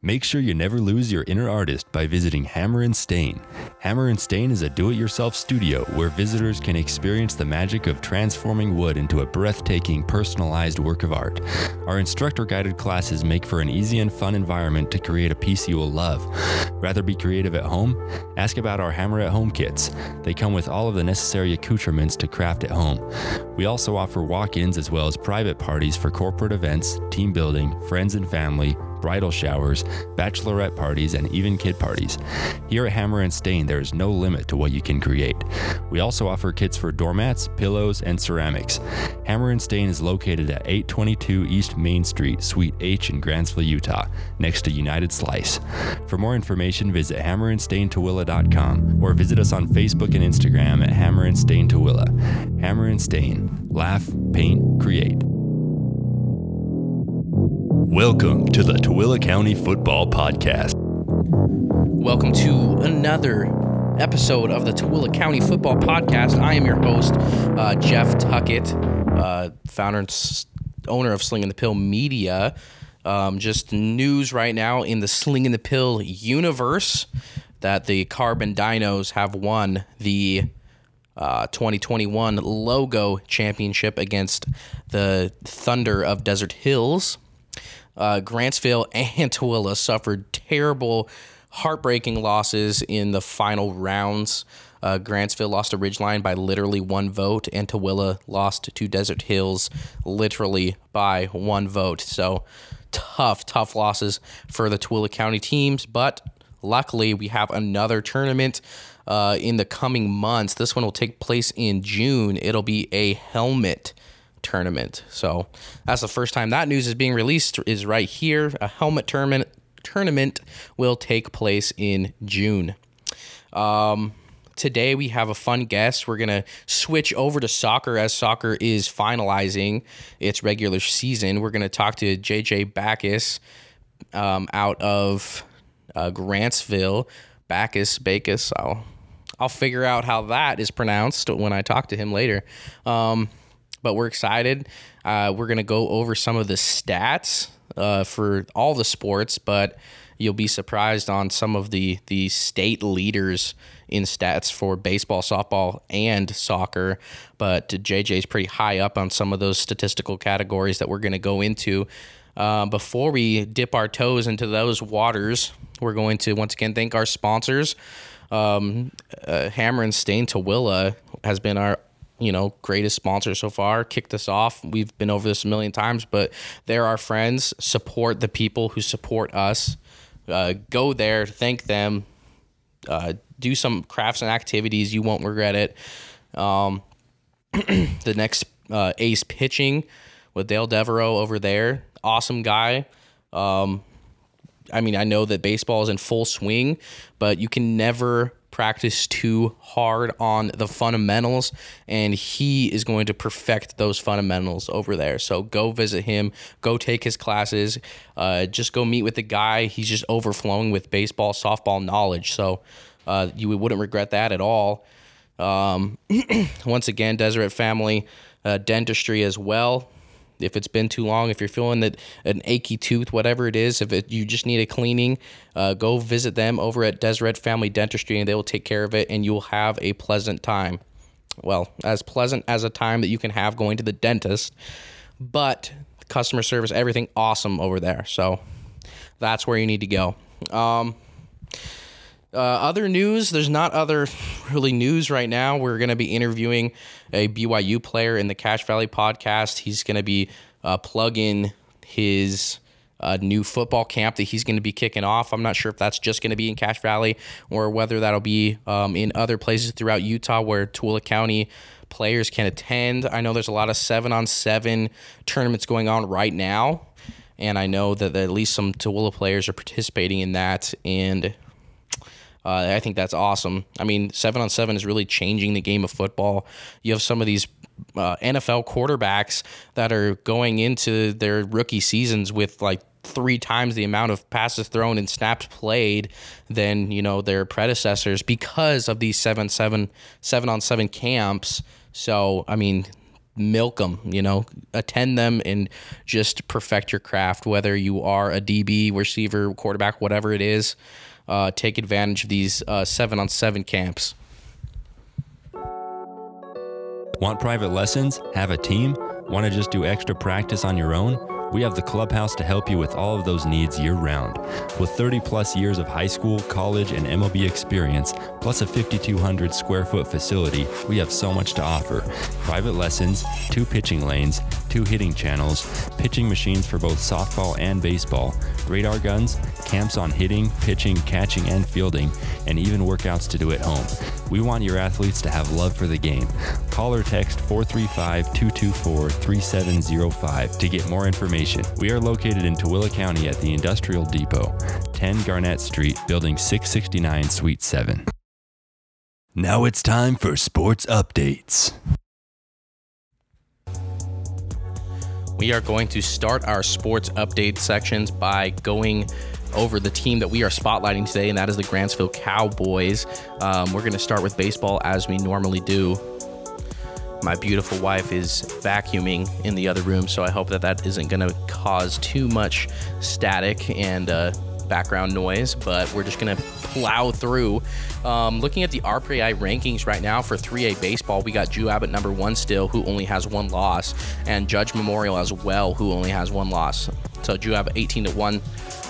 Make sure you never lose your inner artist by visiting Hammer and Stain. Hammer and Stain is a do it yourself studio where visitors can experience the magic of transforming wood into a breathtaking, personalized work of art. Our instructor guided classes make for an easy and fun environment to create a piece you will love. Rather be creative at home? Ask about our Hammer at Home kits. They come with all of the necessary accoutrements to craft at home. We also offer walk ins as well as private parties for corporate events, team building, friends and family bridal showers, bachelorette parties, and even kid parties. Here at Hammer and Stain, there is no limit to what you can create. We also offer kits for doormats, pillows, and ceramics. Hammer and Stain is located at 822 East Main Street, Suite H in Grantsville, Utah, next to United Slice. For more information, visit hammerandstaintooele.com or visit us on Facebook and Instagram at Hammer and Stain Tooele. Hammer and Stain. Laugh, paint, create. Welcome to the Tooele County Football Podcast. Welcome to another episode of the Tooele County Football Podcast. I am your host, uh, Jeff Tuckett, uh, founder and owner of Sling and the Pill Media. Um, just news right now in the Sling and the Pill universe that the Carbon Dinos have won the uh, 2021 logo championship against the Thunder of Desert Hills. Uh, Grantsville and Tooele suffered terrible, heartbreaking losses in the final rounds. Uh, Grantsville lost to Ridgeline by literally one vote, and Tooele lost to Desert Hills literally by one vote. So tough, tough losses for the Tooele County teams. But luckily, we have another tournament uh, in the coming months. This one will take place in June. It'll be a helmet tournament. So that's the first time that news is being released is right here. A helmet tournament tournament will take place in June. Um, today we have a fun guest. We're gonna switch over to soccer as soccer is finalizing its regular season. We're gonna talk to JJ Backus um, out of uh, Grantsville. Backus, Backus. I'll I'll figure out how that is pronounced when I talk to him later. Um, but we're excited. Uh, we're gonna go over some of the stats uh, for all the sports, but you'll be surprised on some of the the state leaders in stats for baseball, softball, and soccer. But JJ's pretty high up on some of those statistical categories that we're gonna go into. Uh, before we dip our toes into those waters, we're going to once again thank our sponsors. Um, uh, Hammer and Stain Tooele has been our you know greatest sponsor so far. Kicked us off. We've been over this a million times, but they're our friends. Support the people who support us. Uh, go there, thank them. Uh, do some crafts and activities. You won't regret it. Um, the next uh, ace pitching with Dale Devereaux over there. Awesome guy. Um, I mean, I know that baseball is in full swing, but you can never practice too hard on the fundamentals, and he is going to perfect those fundamentals over there. So go visit him, go take his classes, uh, just go meet with the guy. He's just overflowing with baseball, softball knowledge. So uh, you wouldn't regret that at all. Um, once again, Deseret Family uh, Dentistry as well if it's been too long, if you're feeling that an achy tooth, whatever it is, if it, you just need a cleaning, uh, go visit them over at Deseret Family Dentistry and they will take care of it and you will have a pleasant time. Well, as pleasant as a time that you can have going to the dentist, but customer service, everything awesome over there. So that's where you need to go. Um, uh, other news, there's not other really news right now. We're going to be interviewing a BYU player in the Cache Valley podcast. He's going to be uh, plugging his uh, new football camp that he's going to be kicking off. I'm not sure if that's just going to be in Cache Valley or whether that'll be um, in other places throughout Utah where Tooele County players can attend. I know there's a lot of seven on seven tournaments going on right now. And I know that at least some Tooele players are participating in that. And uh, I think that's awesome. I mean, seven on seven is really changing the game of football. You have some of these uh, NFL quarterbacks that are going into their rookie seasons with like three times the amount of passes thrown and snaps played than you know their predecessors because of these seven seven seven on seven camps. So I mean, milk them, you know, attend them and just perfect your craft, whether you are a DB, receiver, quarterback, whatever it is. Uh, take advantage of these seven on seven camps. Want private lessons? Have a team? Want to just do extra practice on your own? We have the clubhouse to help you with all of those needs year round. With 30 plus years of high school, college, and MLB experience, plus a 5,200 square foot facility, we have so much to offer. Private lessons, two pitching lanes, two hitting channels, pitching machines for both softball and baseball, radar guns, camps on hitting, pitching, catching, and fielding, and even workouts to do at home. We want your athletes to have love for the game. Call or text 435 224 3705 to get more information. We are located in Tooele County at the Industrial Depot, 10 Garnett Street, Building 669, Suite 7. Now it's time for sports updates. We are going to start our sports update sections by going over the team that we are spotlighting today, and that is the Grantsville Cowboys. Um, we're going to start with baseball as we normally do. My beautiful wife is vacuuming in the other room, so I hope that that isn't going to cause too much static and uh, background noise, but we're just going to plow through. Um, looking at the RPI rankings right now for 3A baseball, we got Juab number one still, who only has one loss, and Judge Memorial as well, who only has one loss. So Juab 18 to 1.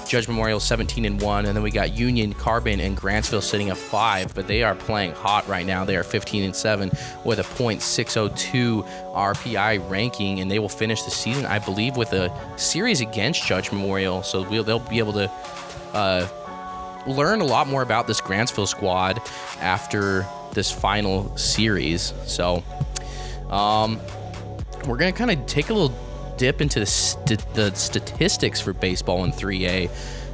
Judge Memorial 17 and 1 and then we got Union Carbon and Grantsville sitting at 5 but they are playing hot right now. They are 15 and 7 with a .602 RPI ranking and they will finish the season I believe with a series against Judge Memorial. So we'll, they'll be able to uh, learn a lot more about this Grantsville squad after this final series. So um, we're gonna kind of take a little dip into the, st- the statistics for baseball in 3A,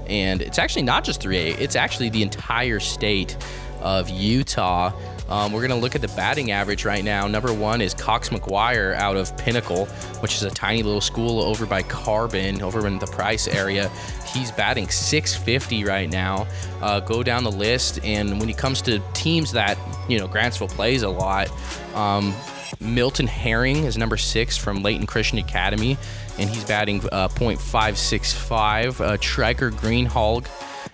and it's actually not just 3A, it's actually the entire state of Utah. Um, we're going to look at the batting average right now. Number one is Cox McGuire out of Pinnacle, which is a tiny little school over by Carbon, over in the Price area. He's batting 650 right now. Uh, go down the list, and when it comes to teams that, you know, Grantsville plays a lot, um, Milton Herring is number six from Layton Christian Academy, and he's batting uh, .565. Uh, Triker Greenhalgh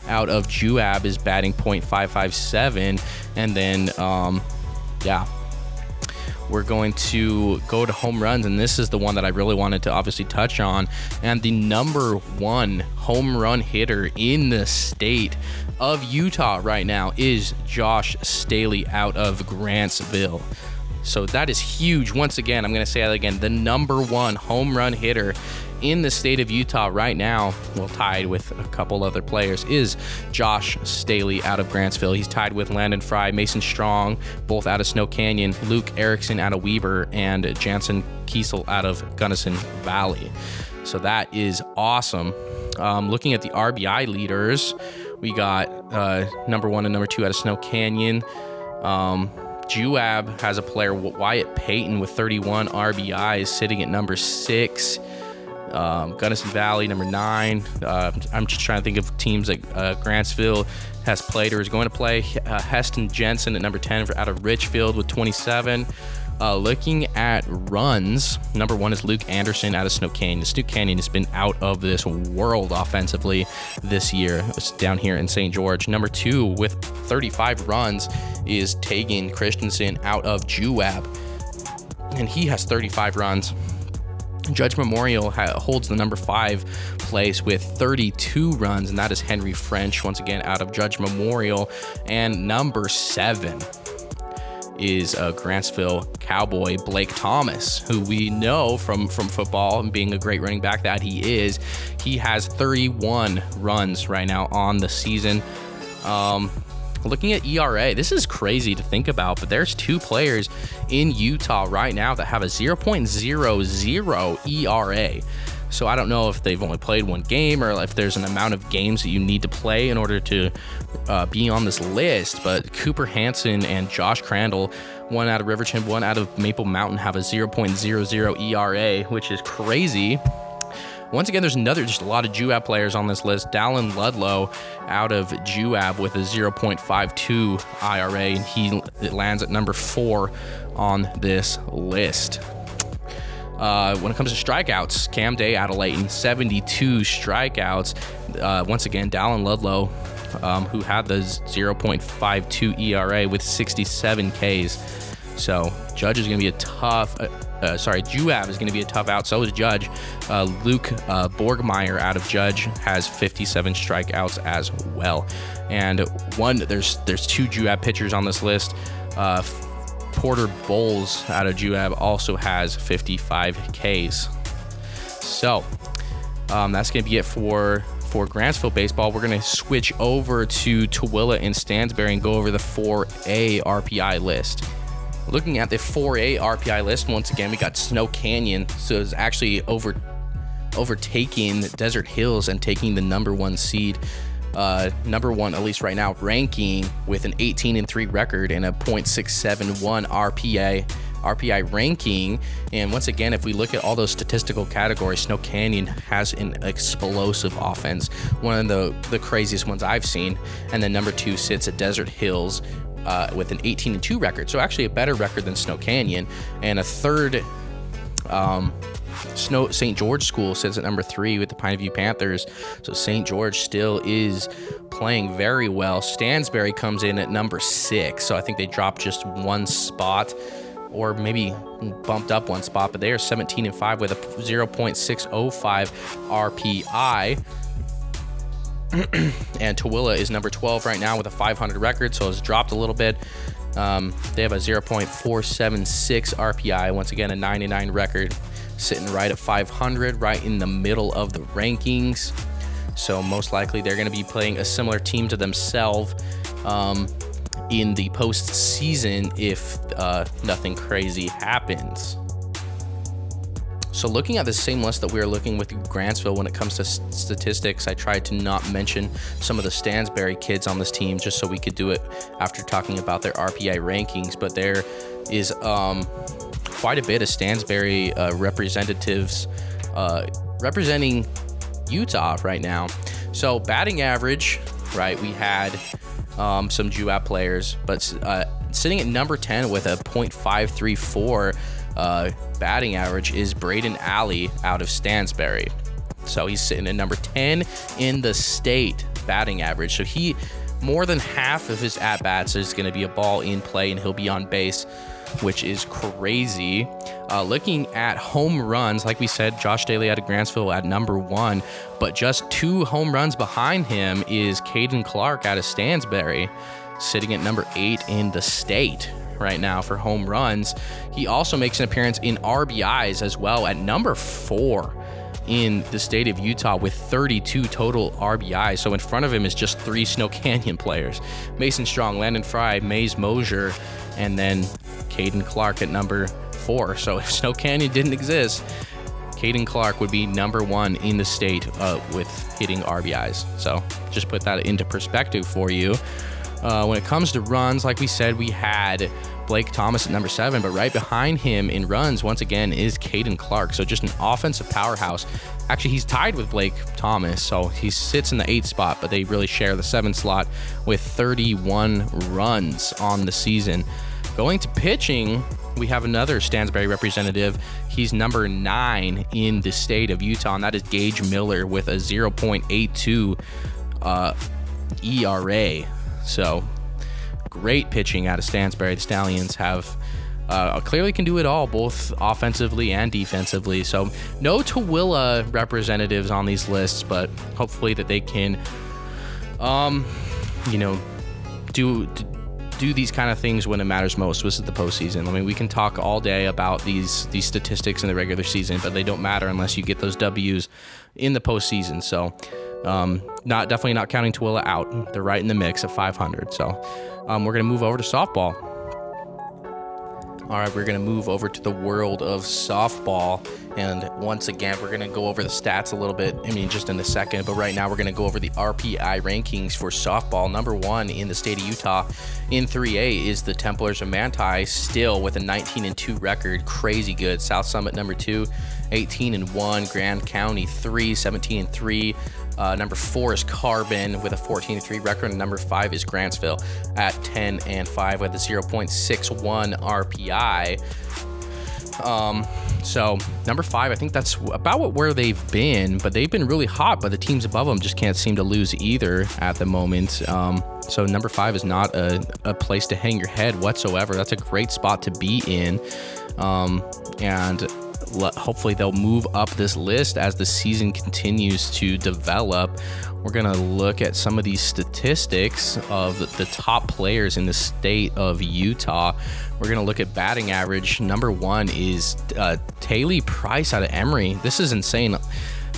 out of Juab is batting .557, and then um, yeah, we're going to go to home runs, and this is the one that I really wanted to obviously touch on. And the number one home run hitter in the state of Utah right now is Josh Staley out of Grantsville. So that is huge. Once again, I'm going to say that again. The number one home run hitter in the state of Utah right now, well, tied with a couple other players, is Josh Staley out of Grantsville. He's tied with Landon Fry, Mason Strong, both out of Snow Canyon, Luke Erickson out of Weber, and Jansen Kiesel out of Gunnison Valley. So that is awesome. Um, looking at the RBI leaders, we got uh, number one and number two out of Snow Canyon. Um, Juab has a player, Wyatt Payton, with 31 RBIs, sitting at number six. Um, Gunnison Valley, number nine. Uh, I'm just trying to think of teams that uh, Grantsville has played or is going to play. Uh, Heston Jensen at number 10 for, out of Richfield with 27. Uh, looking at runs, number one is Luke Anderson out of Snow Canyon. Snow Canyon has been out of this world offensively this year. It's down here in St. George. Number two with 35 runs is Tegan Christensen out of Juab, and he has 35 runs. Judge Memorial holds the number five place with 32 runs, and that is Henry French, once again out of Judge Memorial. And number seven is a Grantsville Cowboy, Blake Thomas, who we know from from football and being a great running back that he is. He has 31 runs right now on the season. Um, looking at ERA, this is crazy to think about, but there's two players in Utah right now that have a 0.00 ERA. So I don't know if they've only played one game or if there's an amount of games that you need to play in order to uh, be on this list. But Cooper Hanson and Josh Crandall, one out of Riverton, one out of Maple Mountain, have a 0.00 ERA, which is crazy. Once again, there's another, just a lot of Juab players on this list. Dallin Ludlow out of Juab with a 0.52 ERA, and he lands at number four on this list. Uh, when it comes to strikeouts, Cam Day out of Layton, 72 strikeouts. Uh, once again, Dallin Ludlow, um, who had the 0.52 ERA with 67 Ks. So Judge is going to be a tough. Uh, uh, sorry, Juab is going to be a tough out. So is Judge. Uh, Luke uh, Borgmeyer out of Judge has 57 strikeouts as well. And one, there's there's two Juab pitchers on this list. Uh, Porter Bowles out of Juab also has 55 Ks. So um, that's going to be it for for Grantsville baseball. We're going to switch over to Tooele and Stansbury and go over the 4A RPI list. Looking at the 4A RPI list, once again, we got Snow Canyon. So it's actually over overtaking Desert Hills and taking the number one seed. Uh, number one, at least right now, ranking with an 18 and 3 record and a .671 RPA RPI ranking. And once again, if we look at all those statistical categories, Snow Canyon has an explosive offense, one of the the craziest ones I've seen. And then number two sits at Desert Hills uh, with an 18 and 2 record. So actually a better record than Snow Canyon. And a third um, Snow St. George School sits at number three with the Pine View Panthers. So St. George still is playing very well. Stansbury comes in at number six. So I think they dropped just one spot or maybe bumped up one spot, but they are 17 and 5 with a 0.605 RPI. and Tooele is number 12 right now with a 500 record, so it's dropped a little bit. Um, they have a 0.476 RPI, once again, a 99 record, sitting right at 500, right in the middle of the rankings. So, most likely, they're going to be playing a similar team to themselves um, in the postseason if uh, nothing crazy happens. So, looking at the same list that we are looking with Grantsville when it comes to statistics, I tried to not mention some of the Stansbury kids on this team just so we could do it after talking about their RPI rankings. But there is um, quite a bit of Stansbury uh, representatives uh, representing Utah right now. So, batting average, right, we had um, some Juab players, but uh, sitting at number 10 with a .534 uh, batting average is Braden Alley out of Stansbury. So he's sitting at number 10 in the state batting average. So he, more than half of his at bats is going to be a ball in play and he'll be on base, which is crazy. Uh, looking at home runs, like we said, Josh Daly out of Grantsville at number one, but just two home runs behind him is Caden Clark out of Stansbury, sitting at number eight in the state right now for home runs. He also makes an appearance in RBIs as well at number four in the state of Utah with 32 total RBIs. So in front of him is just three Snow Canyon players Mason Strong, Landon Fry, Mays Mosier, and then Caden Clark at number four. So if Snow Canyon didn't exist, Caden Clark would be number one in the state uh, with hitting RBIs. So just put that into perspective for you. Uh, when it comes to runs, like we said, we had Blake Thomas at number seven, but right behind him in runs, once again, is Caden Clark. So just an offensive powerhouse. Actually, he's tied with Blake Thomas, so he sits in the eighth spot, but they really share the seventh slot with 31 runs on the season. Going to pitching, we have another Stansbury representative. He's number nine in the state of Utah, and that is Gage Miller with a 0.82 uh, ERA. So great pitching out of Stansbury. The Stallions have uh, clearly can do it all, both offensively and defensively. So no Tooele representatives on these lists, but hopefully that they can, um, you know, do do these kind of things when it matters most. This is the postseason. I mean, we can talk all day about these these statistics in the regular season, but they don't matter unless you get those W's in the postseason. So. Um, not definitely not counting Tooele out. They're right in the mix at 500. So um, we're gonna move over to softball. All right, we're going to move over to the world of softball. And once again, we're going to go over the stats a little bit. I mean, just in a second. But right now, we're going to go over the RPI rankings for softball. Number one in the state of Utah in 3A is the Templars of Manti, still with a 19 and 2 record. Crazy good. South Summit, number two, 18 and 1. Grand County, 3, 17 and 3. Uh, number four is Carbon with a 14 3 record. And number five is Grantsville at 10 and 5 with a 0.61 RPI. Um, So number five, I think that's about where they've been, but they've been really hot. But the teams above them just can't seem to lose either at the moment. Um, so number five is not a, a place to hang your head whatsoever. That's a great spot to be in, um, and hopefully they'll move up this list as the season continues to develop. We're going to look at some of these statistics of the top players in the state of Utah. We're going to look at batting average. Number one is uh, Taylor Price out of Emery. This is insane.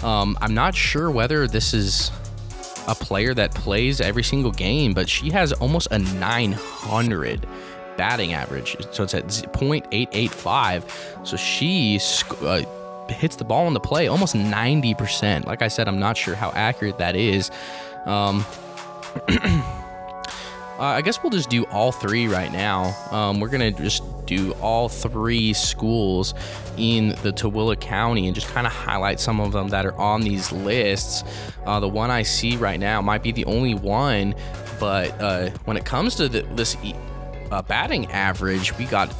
Um, I'm not sure whether this is a player that plays every single game, but she has almost a 900 batting average. So it's at 0.885. So she uh, hits the ball in the play almost 90%. Like I said, I'm not sure how accurate that is. Um, Uh, I guess we'll just do all three right now. Um, we're gonna just do all three schools in the Tooele County and just kind of highlight some of them that are on these lists. Uh, the one I see right now might be the only one, but uh, when it comes to the, this uh, batting average, we got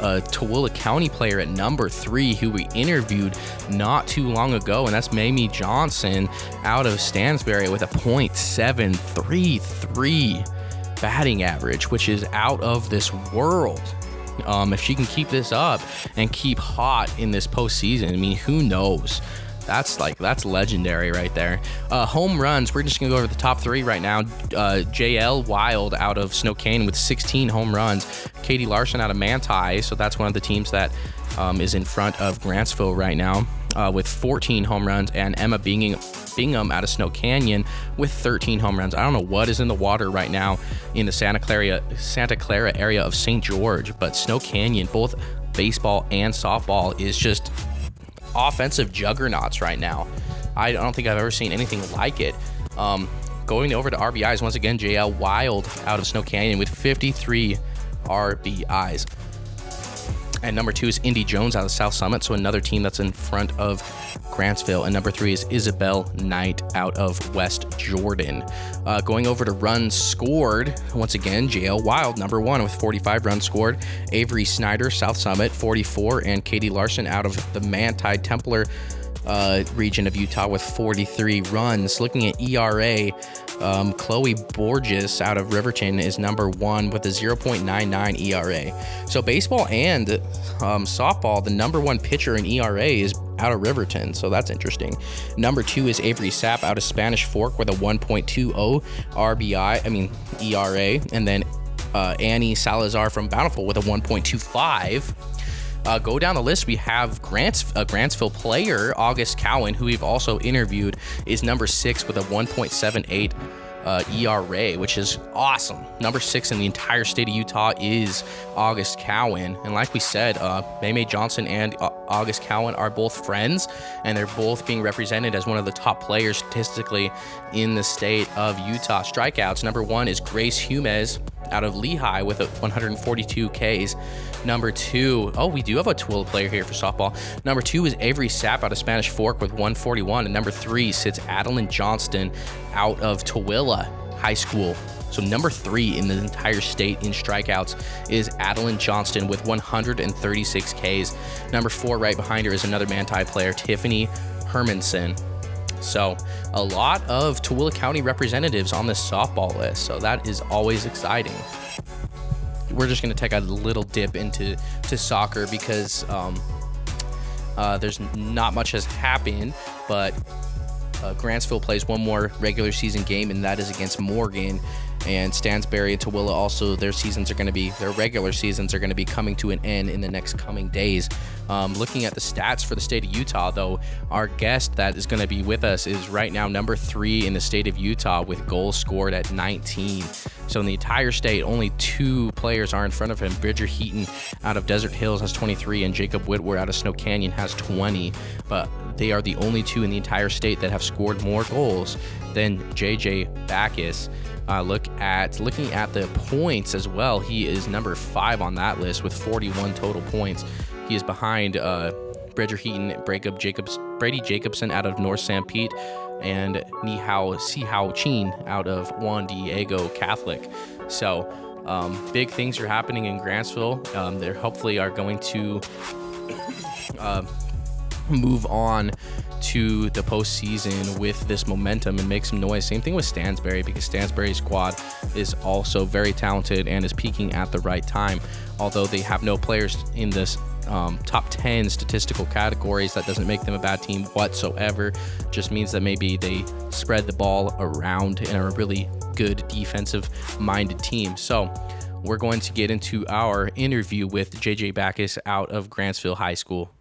a Tooele County player at number three who we interviewed not too long ago, and that's Mamie Johnson out of Stansbury with a .733 batting average, which is out of this world. Um, if she can keep this up and keep hot in this postseason, I mean, who knows? That's like that's legendary right there. Uh, home runs. We're just gonna go over the top three right now. Uh, JL Wild out of Snow Canyon with 16 home runs. Katie Larson out of Manti. So that's one of the teams that um, is in front of Grantsville right now uh, with 14 home runs, and Emma Bingham, Bingham out of Snow Canyon with 13 home runs. I don't know what is in the water right now in the Santa Clara Santa Clara area of St. George, but Snow Canyon, both baseball and softball, is just offensive juggernauts right now. I don't think I've ever seen anything like it. Um, going over to RBIs, once again, JL Wild out of Snow Canyon with 53 RBIs. And number two is Indy Jones out of South Summit, so another team that's in front of Grantsville. And number three is Isabel Knight out of West Jordan. Uh, going over to runs scored, once again, JL Wild, number one with 45 runs scored. Avery Snyder, South Summit, 44. And Katie Larson out of the Manti Templar uh, region of Utah with 43 runs. Looking at ERA, um, Chloe Borges out of Riverton is number one with a 0.99 ERA. So baseball and um, softball, the number one pitcher in ERA is out of Riverton, so that's interesting. Number two is Avery Sapp out of Spanish Fork with a 1.20 RBI, I mean ERA, and then uh, Annie Salazar from Bountiful with a 1.25. Uh, go down the list. We have Grants, a Grantsville player, August Cowan, who we've also interviewed, is number six with a 1.78 uh, ERA, which is awesome. Number six in the entire state of Utah is August Cowan. And like we said, uh, May Johnson and August Cowan are both friends, and they're both being represented as one of the top players statistically in the state of Utah. Strikeouts number one is Grace Humes out of Lehi with 142 Ks. Number two, oh, we do have a Tooele player here for softball. Number two is Avery Sapp out of Spanish Fork with 141. And number three sits Adeline Johnston out of Tooele High School. So number three in the entire state in strikeouts is Adeline Johnston with 136 Ks. Number four right behind her is another Manti player, Tiffany Hermanson. So, a lot of Tooele County representatives on this softball list. So, that is always exciting. We're just going to take a little dip into to soccer because um, uh, there's not much has happened, but uh, Grantsville plays one more regular season game, and that is against Morgan and Stansbury and Tooele also their seasons are going to be their regular seasons are going to be coming to an end in the next coming days. Um, looking at the stats for the state of Utah, though, our guest that is going to be with us is right now number three in the state of Utah with goals scored at 19. So in the entire state, only two players are in front of him. Bridger Heaton out of Desert Hills has 23, and Jacob Whitwer out of Snow Canyon has 20. But they are the only two in the entire state that have scored more goals than JJ Backus. Uh, look at looking at the points as well. He is number five on that list with 41 total points. He is behind uh, Bridger Heaton, Jacob Jacobs, Brady Jacobson out of North Sanpete, and Nihao Sihao Chin out of Juan Diego Catholic. So um, big things are happening in Grantsville. Um, they hopefully are going to uh, move on to the postseason with this momentum and make some noise. Same thing with Stansbury because Stansbury's squad is also very talented and is peaking at the right time. Although they have no players in this um, top 10 statistical categories, that doesn't make them a bad team whatsoever. Just means that maybe they spread the ball around and are a really good defensive minded team. So, we're going to get into our interview with JJ Backus out of Grantsville High School.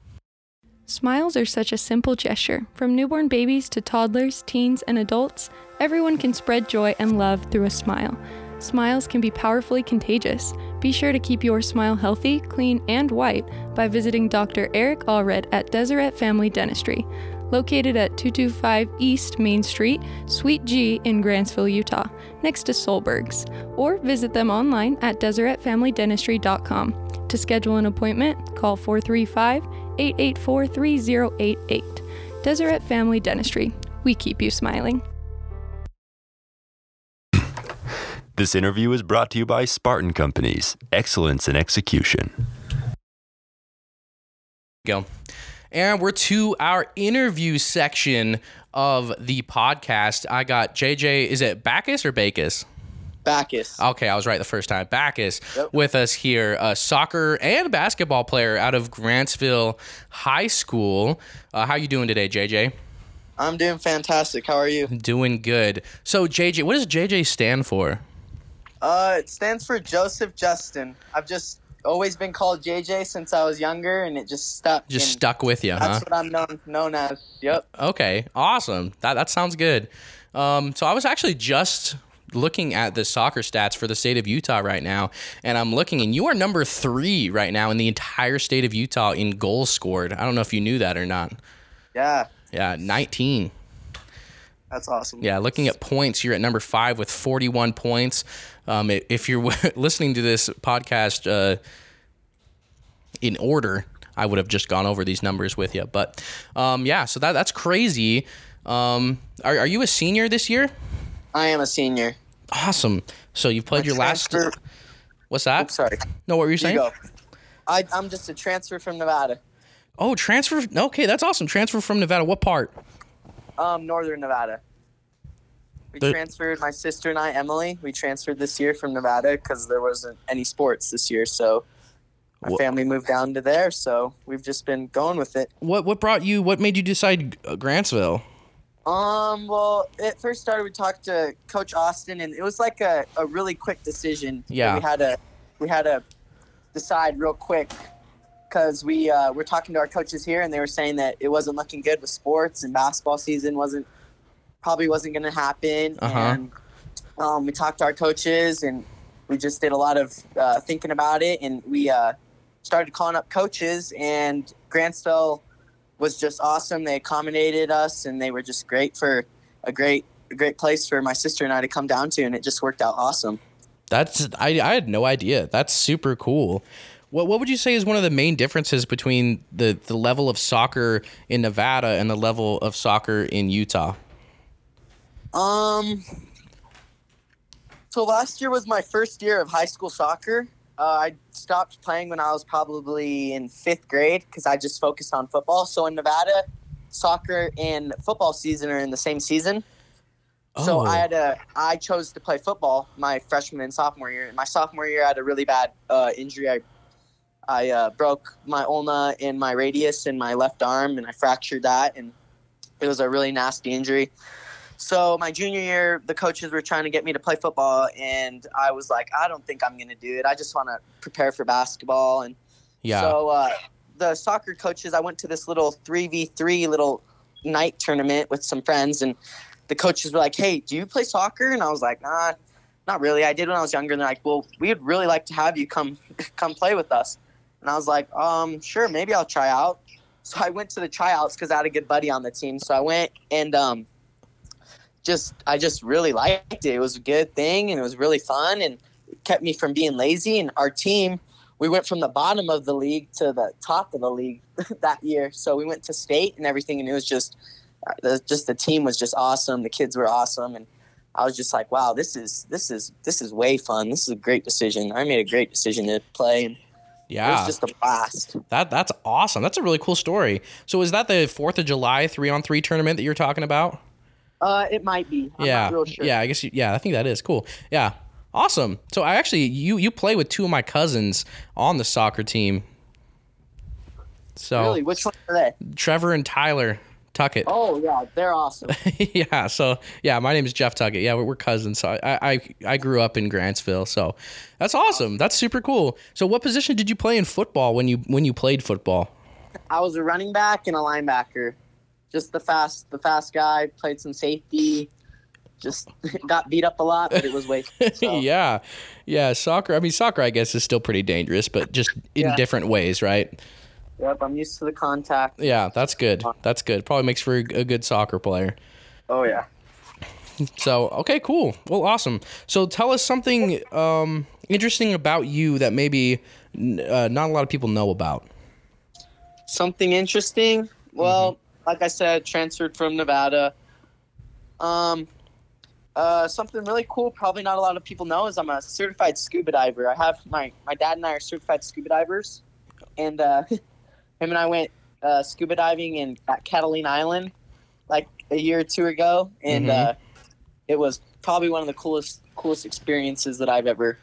Smiles are such a simple gesture. From newborn babies to toddlers, teens, and adults, everyone can spread joy and love through a smile. Smiles can be powerfully contagious. Be sure to keep your smile healthy, clean, and white by visiting Dr. Eric Allred at Deseret Family Dentistry, located at 225 East Main Street, Suite G in Grantsville, Utah, next to Soelberg's, or visit them online at DeseretFamilyDentistry.com. To schedule an appointment, call 435 884 3088. Deseret Family Dentistry. We keep you smiling. This interview is brought to you by Spartan Companies, excellence in execution. Go. And we're to our interview section of the podcast. I got JJ, is it Backus or Backus? Backus. Okay, I was right the first time. Backus Yep. with us here, a soccer and basketball player out of Grantsville High School. Uh, how you doing today, JJ? I'm doing fantastic. How are you? Doing good. So, JJ, what does JJ stand for? Uh, it stands for Joseph Justin. I've just always been called JJ since I was younger, and it just stuck. Just stuck with you, huh? That's what I'm known known as. Yep. Okay, awesome. That that sounds good. Um, so I was actually just looking at the soccer stats for the state of Utah right now, and I'm looking, and you are number three right now in the entire state of Utah in goals scored. I don't know if you knew that or not. Yeah, Yeah, 19. that's awesome. Yeah, looking at points, you're at number five with 41 points. Um, if you're listening to this podcast uh, in order, I would have just gone over these numbers with you. But um, yeah, so that that's crazy. Um, are, are you a senior this year? I am a senior. Awesome. So you've played My your last. transfer- What's that? Oops, sorry. No, what were you You saying? go. I, I'm just a transfer from Nevada, Oh, transfer. Okay, that's awesome. Transfer from Nevada. What part? um, Northern Nevada. We The- transferred. My sister and I, Emily, we transferred this year from Nevada because there wasn't any sports this year. So my family moved down to there. So we've just been going with it. What What brought you? What made you decide uh, Grantsville? Um, well, it first started. We talked to Coach Austin, and it was like a, a really quick decision. Yeah. we had to we had to decide real quick because we uh, were talking to our coaches here, and they were saying that it wasn't looking good with sports, and basketball season wasn't probably wasn't going to happen. Uh-huh. And um, we talked to our coaches, and we just did a lot of uh, thinking about it, and we uh, started calling up coaches, and Grantsville was just awesome. They accommodated us, and they were just great for a great, a great place for my sister and I to come down to, and it just worked out awesome. That's I, I had no idea. That's super cool. What what would you say is one of the main differences between the, the level of soccer in Nevada and the level of soccer in Utah? Um, so last year was my first year of high school soccer. Uh, I stopped playing when I was probably in fifth grade because I just focused on football. So in Nevada, soccer and football season are in the same season. Oh. So Oh. I had a I chose to play football my freshman and sophomore year. My sophomore year, I had a really bad uh, injury. I I uh, broke my ulna in my radius in my left arm, and I fractured that, and it was a really nasty injury. So my junior year, the coaches were trying to get me to play football, and I was like, I don't think I'm going to do it. I just want to prepare for basketball, and Yeah. so uh, the soccer coaches, I went to this little three v three little night tournament with some friends, and the coaches were like, "Hey, do you play soccer?" And I was like, "Nah, not really. I did when I was younger." And they're like, "Well, we'd really like to have you come come play with us." And I was like, "Um, sure, maybe I'll try out." So I went to the tryouts because I had a good buddy on the team. So I went and um, just I just really liked it. It was a good thing, and it was really fun, and it kept me from being lazy. And our team we went from the bottom of the league to the top of the league that year. So we went to state and everything, and it was just, uh, the, just the team was just awesome. The kids were awesome, and I was just like, wow, this is this is this is way fun. This is a great decision. I made a great decision to play, and It Yeah. was just a blast. That that's awesome. That's a really cool story. So is that the Fourth of July three on three tournament that you're talking about? Uh, it might be. I'm yeah, not real sure. yeah. I guess you, yeah. I think that is cool. Yeah, awesome. So I actually you you play with two of my cousins on the soccer team. So Really? Which one are they? Trevor and Tyler Tuckett. Oh yeah, they're awesome. yeah. So yeah, my name is Jeff Tuckett. Yeah, we're, we're cousins. So I, I I grew up in Grantsville. So that's awesome. That's super cool. So what position did you play in football when you when you played football? I was a running back and a linebacker. Just the fast, the fast guy. Played some safety. Just got beat up a lot, but it was way. So, yeah, yeah. Soccer. I mean, soccer. I guess is still pretty dangerous, but just in Yeah. different ways, right? Yep, I'm used to the contact. Yeah, that's good. That's good. Probably makes for a, a good soccer player. Oh yeah. So okay, cool. Well, awesome. So tell us something um, interesting about you that maybe uh, not a lot of people know about. Something interesting. Well, like I said, transferred from Nevada. Um, uh, something really cool. Probably not a lot of people know is I'm a certified scuba diver. I have my my dad and I are certified scuba divers, and uh, him and I went uh, scuba diving in at Catalina Island like a year or two ago, and Mhm. uh, it was probably one of the coolest coolest experiences that I've ever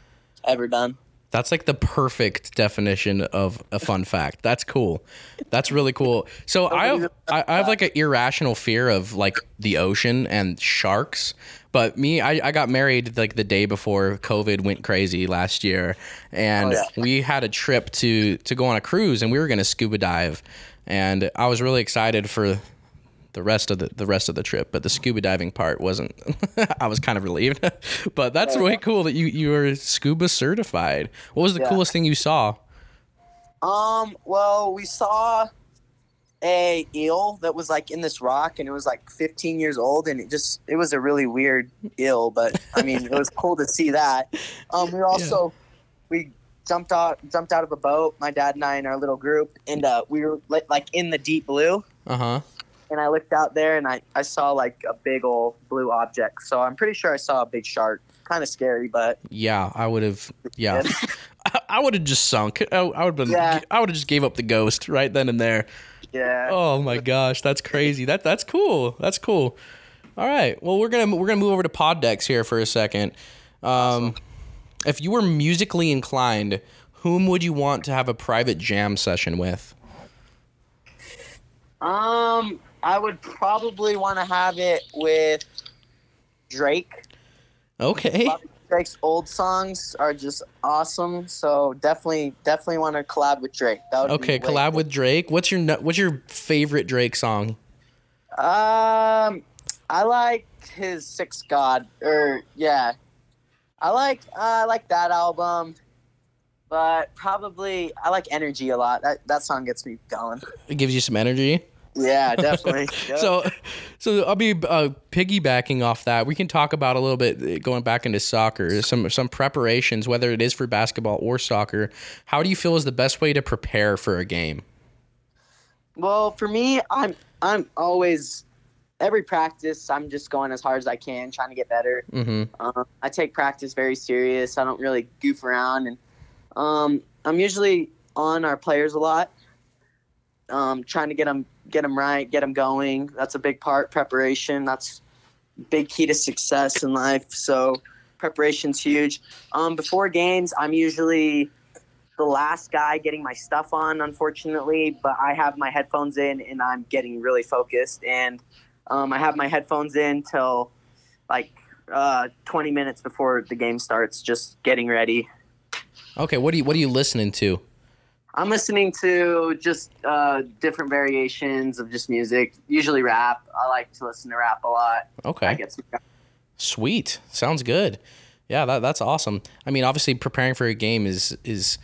ever done. That's like the perfect definition of a fun fact. That's cool. That's really cool. So I have I, I have like an irrational fear of like the ocean and sharks. But me, I, I got married like the day before COVID went crazy last year, and Oh, yeah. we had a trip to to go on a cruise, and we were gonna scuba dive, and I was really excited for the rest of the the rest of the trip, but the scuba diving part wasn't. I was kind of relieved, but that's way cool that you you were scuba certified. What was the Yeah. coolest thing you saw? Um, well, we saw a eel that was like in this rock and it was like 15 years old and it just it was a really weird eel, but I mean, it was cool to see that. Um, we also we jumped out jumped out of a boat, my dad and I in our little group and uh we were like in the deep blue Uh huh. And I looked out there and I I saw like a big old blue object. So I'm pretty sure I saw a big shark. Kind of scary, but Yeah, I would have. Yeah, I, I would have just sunk. I, I would have been. Yeah. I would have just gave up the ghost right then and there. yeah. Oh my gosh, that's crazy. That that's cool. That's cool. All right. Well, we're gonna we're gonna move over to pod decks here for a second. Um, if you were musically inclined, whom would you want to have a private jam session with? Um, I would probably want to have it with Drake. Okay. Drake's old songs are just awesome. So definitely, definitely want to collab with Drake. That would Okay. Collab cool. with Drake. What's your what's your favorite Drake song? Um, I like his Six God, or yeah, I like uh, I like that album. But probably I like Energy a lot. That that song gets me going. It gives you some energy. Yeah, definitely. Yep. So, so I'll be uh, piggybacking off that. We can talk about a little bit uh, going back into soccer, some some preparations, whether it is for basketball or soccer. How do you feel is the best way to prepare for a game? Well, for me, I'm I'm always every practice. I'm just going as hard as I can, trying to get better. Mm-hmm. Um, I take practice very serious. I don't really goof around, and um, I'm usually on our players a lot, um, trying to get them get them right, get them going. That's a big part. Preparation. That's big key to success in life. So preparation's huge. Um, before games, I'm usually the last guy getting my stuff on, unfortunately, but I have my headphones in and I'm getting really focused. And um, I have my headphones in till like uh, 20 minutes before the game starts, just getting ready. Okay, what do you what are you listening to? I'm listening to just uh, different variations of just music, usually rap. I like to listen to rap a lot. Okay, I get some sweet, sounds good. Yeah, that, that's awesome. I mean, obviously, preparing for a game is is.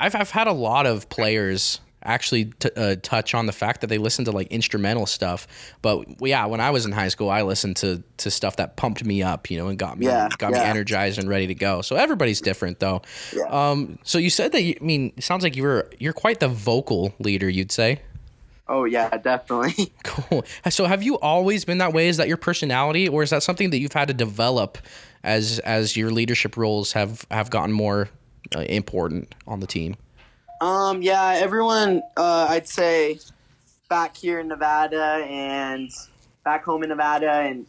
I've I've had a lot of players actually t- uh, touch on the fact that they listen to like instrumental stuff. But yeah, when I was in high school, I listened to to stuff that pumped me up, you know, and got me Yeah, got me energized and ready to go. So everybody's different, though. Yeah. Um. So you said that you, I mean, it sounds like you were you're quite the vocal leader. You'd say. Oh yeah, definitely. Cool. So have you always been that way? Is that your personality, or is that something that you've had to develop as as your leadership roles have have gotten more uh, important on the team? Um, yeah, everyone, uh, I'd say back here in Nevada and back home in Nevada and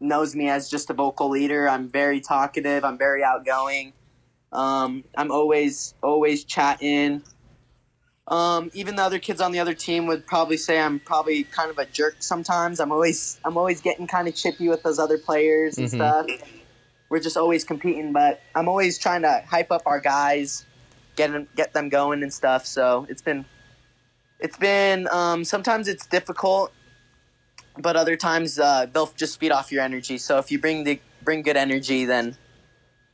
knows me as just a vocal leader. I'm very talkative. I'm very outgoing. Um, I'm always, always chatting. Um, even the other kids on the other team would probably say I'm probably kind of a jerk sometimes. I'm always, I'm always getting kind of chippy with those other players and Mhm. stuff. We're just always competing, but I'm always trying to hype up our guys, get them, get them going and stuff. So it's been, it's been. Um, sometimes it's difficult, but other times uh, they'll just feed off your energy. So if you bring the bring good energy, then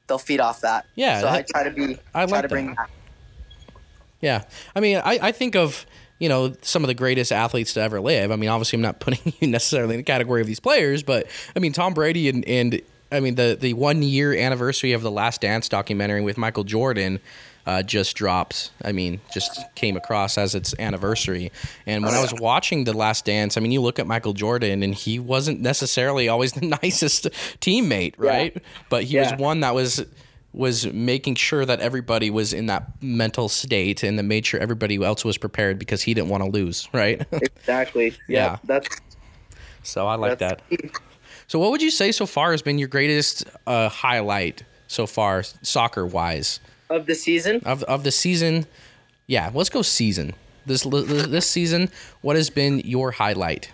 they'll feed off that. Yeah, So I try to be. I try like to bring that. that. Yeah. I mean, I, I think of, you know, some of the greatest athletes to ever live. I mean, obviously, I'm not putting you necessarily in the category of these players, but I mean, Tom Brady and, and I mean, the, the one year anniversary of the Last Dance documentary with Michael Jordan uh, just dropped. I mean, just came across as its anniversary. And when I was watching The Last Dance, I mean, you look at Michael Jordan and he wasn't necessarily always the nicest teammate, right? But he Yeah. was one that was was making sure that everybody was in that mental state and that made sure everybody else was prepared because he didn't want to lose, right? Exactly. Yeah. That's so I like that. So what would you say so far has been your greatest uh, highlight so far, soccer wise, of the season. of of the season? Yeah, let's go season. This this season, what has been your highlight?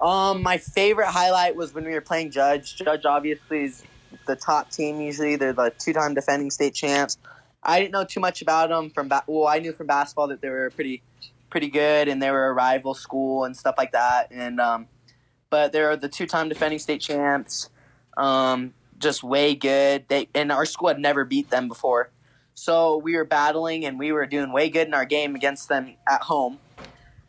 Um, my favorite highlight was when we were playing Judge. Judge obviously is the top team. Usually, they're the two-time defending state champs. I didn't know too much about them from ba- well, I knew from basketball that they were pretty, pretty good, and they were a rival school and stuff like that. And um, but they're the two-time defending state champs. Um, just way good. They and our school had never beat them before, so we were battling and we were doing way good in our game against them at home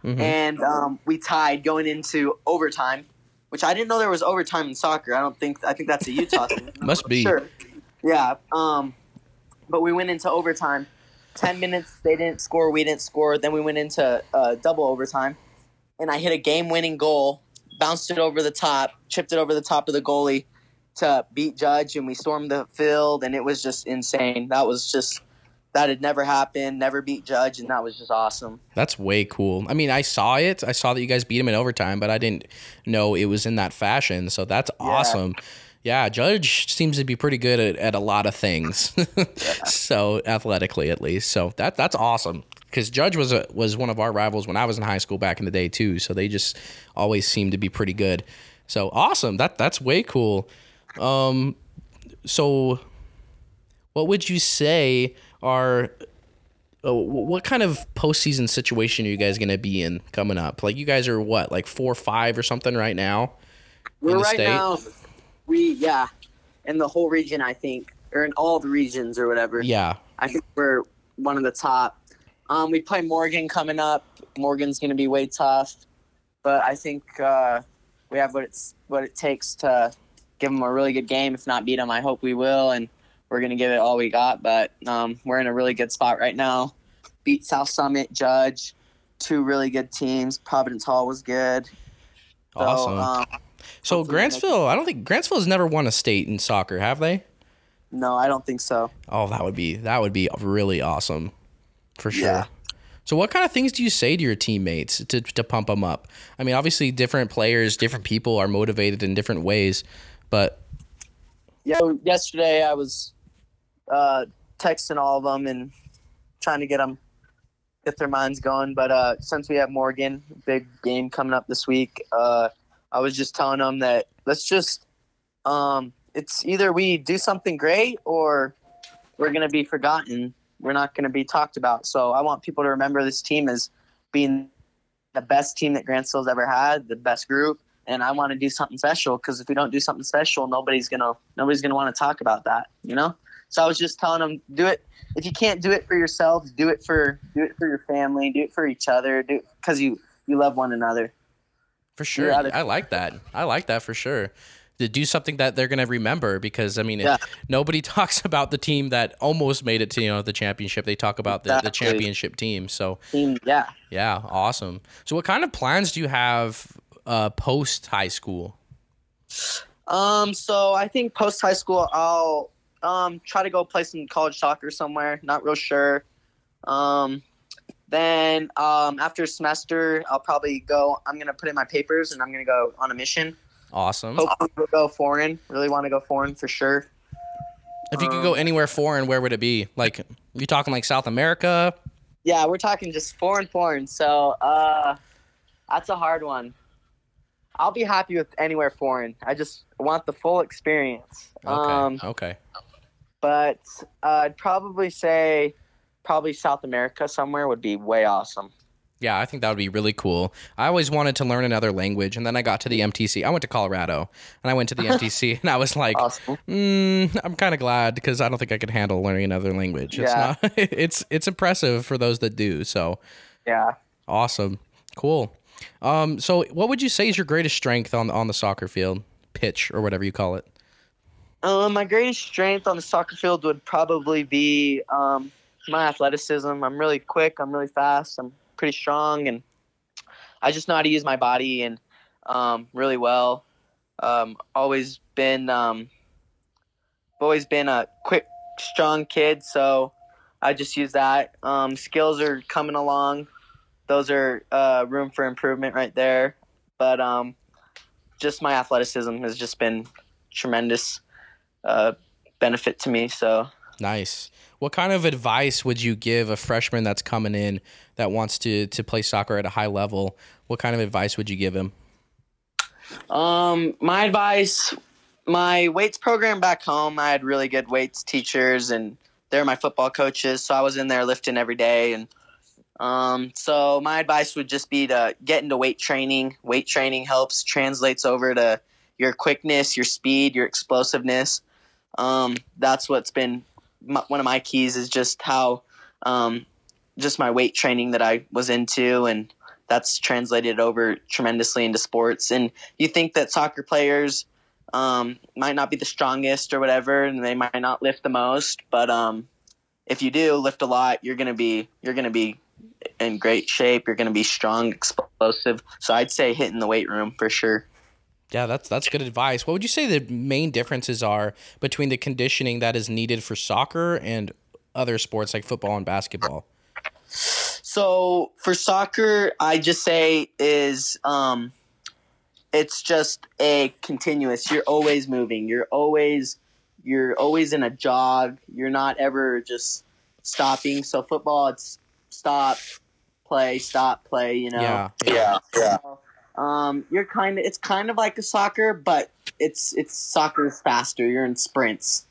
Mhm. and um, we tied going into overtime, which I didn't know there was overtime in soccer. I don't think I think that's a Utah thing. Must be. Sure. Yeah. Um, but we went into overtime. Ten minutes, they didn't score. We didn't score. Then we went into uh, double overtime, and I hit a game-winning goal, bounced it over the top, chipped it over the top of the goalie to beat Judge, and we stormed the field, and it was just insane. That was just that had never happened. Never beat Judge, and that was just awesome. That's way cool. I mean, I saw it. I saw that you guys beat him in overtime, but I didn't know it was in that fashion. So that's awesome. Yeah, Judge seems to be pretty good at, at a lot of things. so athletically, at least. So that that's awesome. Because Judge was a, was one of our rivals when I was in high school back in the day too. So they just always seemed to be pretty good. So awesome. That that's way cool. Um, so what would you say are uh, what kind of postseason situation are you guys going to be in coming up? Like you guys are what, like four or five or something right now? We're right state? now. We yeah, in the whole region, I think, or in all the regions or whatever. Yeah. I think we're one of the top. Um, we play Morgan coming up. Morgan's going to be way tough, but I think uh, we have what it's what it takes to give them a really good game. If not beat them, I hope we will, and we're going to give it all we got. But um, we're in a really good spot right now. Beat South Summit, Judge, two really good teams. Providence Hall was good. So, Awesome. um, so Grantsville, I don't think Grantsville has never won a state in soccer, have they? no, I don't think so. Oh, that would be that would be really awesome, for sure. Yeah. So, what kind of things do you say to your teammates to to pump them up? I mean, obviously, different players, different people are motivated in different ways, but Yeah, yesterday I was uh, texting all of them and trying to get them get their minds going. But uh, since we have Morgan, big game coming up this week, uh, I was just telling them that let's just um, it's either we do something great or we're gonna be forgotten. We're not gonna be talked about. So I want people to remember this team as being the best team that Grantsville's ever had, the best group, and I want to do something special because if we don't do something special, nobody's gonna nobody's gonna want to talk about that, you know. So I was just telling them, do it. If you can't do it for yourself, do it for do it for your family, do it for each other, do because you you love one another. For sure. That- I like that. I like that for sure. To do something that they're going to remember because I mean, Yeah. nobody talks about the team that almost made it to you know the championship. They talk about the, the championship team. So Team, yeah. yeah, awesome. So what kind of plans do you have uh, post high school? Um. So I think post high school, I'll um try to go play some college soccer somewhere. Not real sure. Um, then um, after a semester, I'll probably go. I'm gonna put in my papers and I'm gonna go on a mission. Awesome. Hopefully, we'll go foreign. Really want to go foreign for sure. If you could go Um, anywhere foreign, where would it be? Like, you talking like South America? Yeah, we're talking just foreign, foreign. So uh, that's a hard one. I'll be happy with anywhere foreign. I just want the full experience. Okay. Um, okay. but uh, I'd probably say probably South America somewhere would be way awesome. Yeah, I think that would be really cool. I always wanted to learn another language, and then I got to the MTC. I went to Colorado, and I went to the MTC, and I was like, Awesome. mm, I'm kind of glad because I don't think I could handle learning another language. It's not. It's it's impressive for those that do. So Yeah. awesome, cool. Um, so what would you say is your greatest strength on on the soccer field, pitch or whatever you call it? Um, my greatest strength on the soccer field would probably be um, my athleticism. I'm really quick. I'm really fast. I'm pretty strong, and I just know how to use my body and um, really well. Um, always been um, always been a quick, strong kid. So I just use that. Um, skills are coming along. Those are uh, room for improvement right there. But um, just my athleticism has just been tremendous uh, benefit to me. So Nice. What kind of advice would you give a freshman that's coming in that wants to to play soccer at a high level? What kind of advice would you give him? Um, my advice, my weights program back home, I had really good weights teachers, and they're my football coaches. So I was in there lifting every day, and um, so my advice would just be to get into weight training. Weight training helps translates over to your quickness, your speed, your explosiveness. Um, that's what's been my, one of my keys is just how um, just my weight training that I was into, and that's translated over tremendously into sports. And you think that soccer players um, might not be the strongest or whatever, and they might not lift the most, but um, if you do lift a lot, you're gonna be you're gonna be in great shape. You're gonna be strong, explosive. So I'd say hitting the weight room for sure. Yeah, that's that's good advice. What would you say the main differences are between the conditioning that is needed for soccer and other sports like football and basketball? So for soccer, I just say is um, it's just a continuous. You're always moving. You're always you're always in a jog. You're not ever just stopping. So football, it's stop, play, stop, play. You know. Yeah, Yeah. Yeah. Um, you're kind of it's kind of like a soccer, but it's it's soccer is faster. You're in sprints.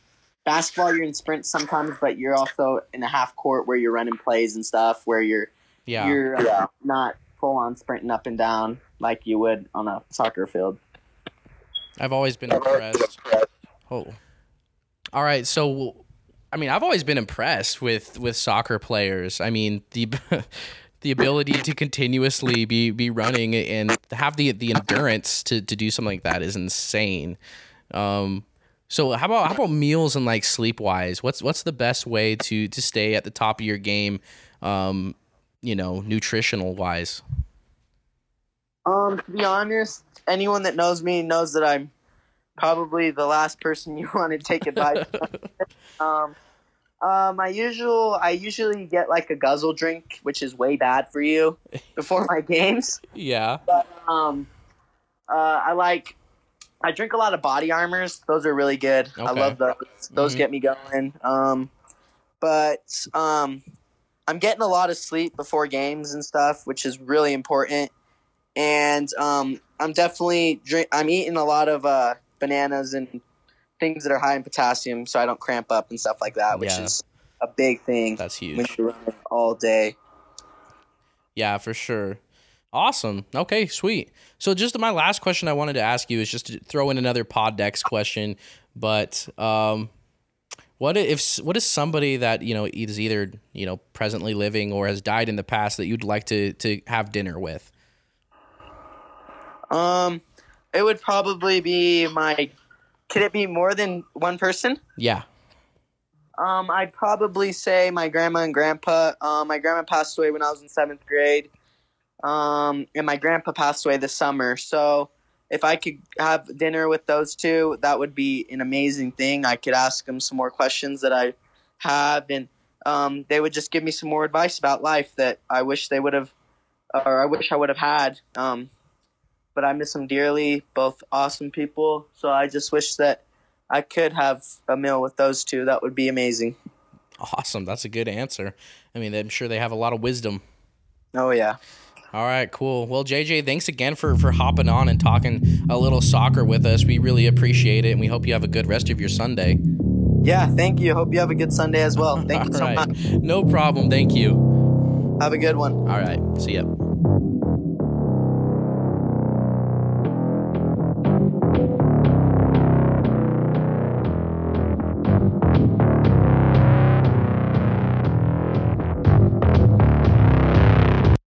Basketball, you're in sprints sometimes, but you're also in a half court where you're running plays and stuff, where you're Yeah. you're uh, not full on sprinting up and down like you would on a soccer field. I've always been impressed. Oh. All right, so I mean, I've always been impressed with with soccer players. I mean, the the ability to continuously be be running and have the the endurance to to do something like that is insane. Um so how about how about meals and like sleep wise? What's what's the best way to to stay at the top of your game um you know, nutritional wise? Um, to be honest, anyone that knows me knows that I'm probably the last person you want to take advice. from. um, my usual, I usually get like a guzzle drink, which is way bad for you before my games. Yeah. Um, uh, I like, I drink a lot of body armors. Those are really good. I love those. Those Mhm. get me going. Um, but um, I'm getting a lot of sleep before games and stuff, which is really important. And um, I'm definitely drink. I'm eating a lot of uh, bananas and things that are high in potassium, so I don't cramp up and stuff like that, which Yeah. is a big thing That's huge. when you're running all day. Yeah, for sure. Awesome. Okay, sweet. So just my last question I wanted to ask you is just to throw in another Poddex question, but um what if what is somebody that, you know, is either, you know, presently living or has died in the past that you'd like to to have dinner with? Um, it would probably be my. Could it be more than one person? Yeah. Um, I'd probably say my grandma and grandpa. Um, my grandma passed away when I was in seventh grade. Um, and my grandpa passed away this summer. So if I could have dinner with those two, that would be an amazing thing. I could ask them some more questions that I have, and um, they would just give me some more advice about life that I wish they would have, or I wish I would have had. Um, but I miss them dearly, both awesome people. So I just wish that I could have a meal with those two. That would be amazing. Awesome. That's a good answer. I mean, I'm sure they have a lot of wisdom. Oh yeah. All right, cool. Well, JJ, thanks again for for hopping on and talking a little soccer with us. We really appreciate it, and we hope you have a good rest of your Sunday. Yeah, thank you. Hope you have a good Sunday as well. Thank you so right. much. No problem. Thank you. Have a good one. All right. See ya.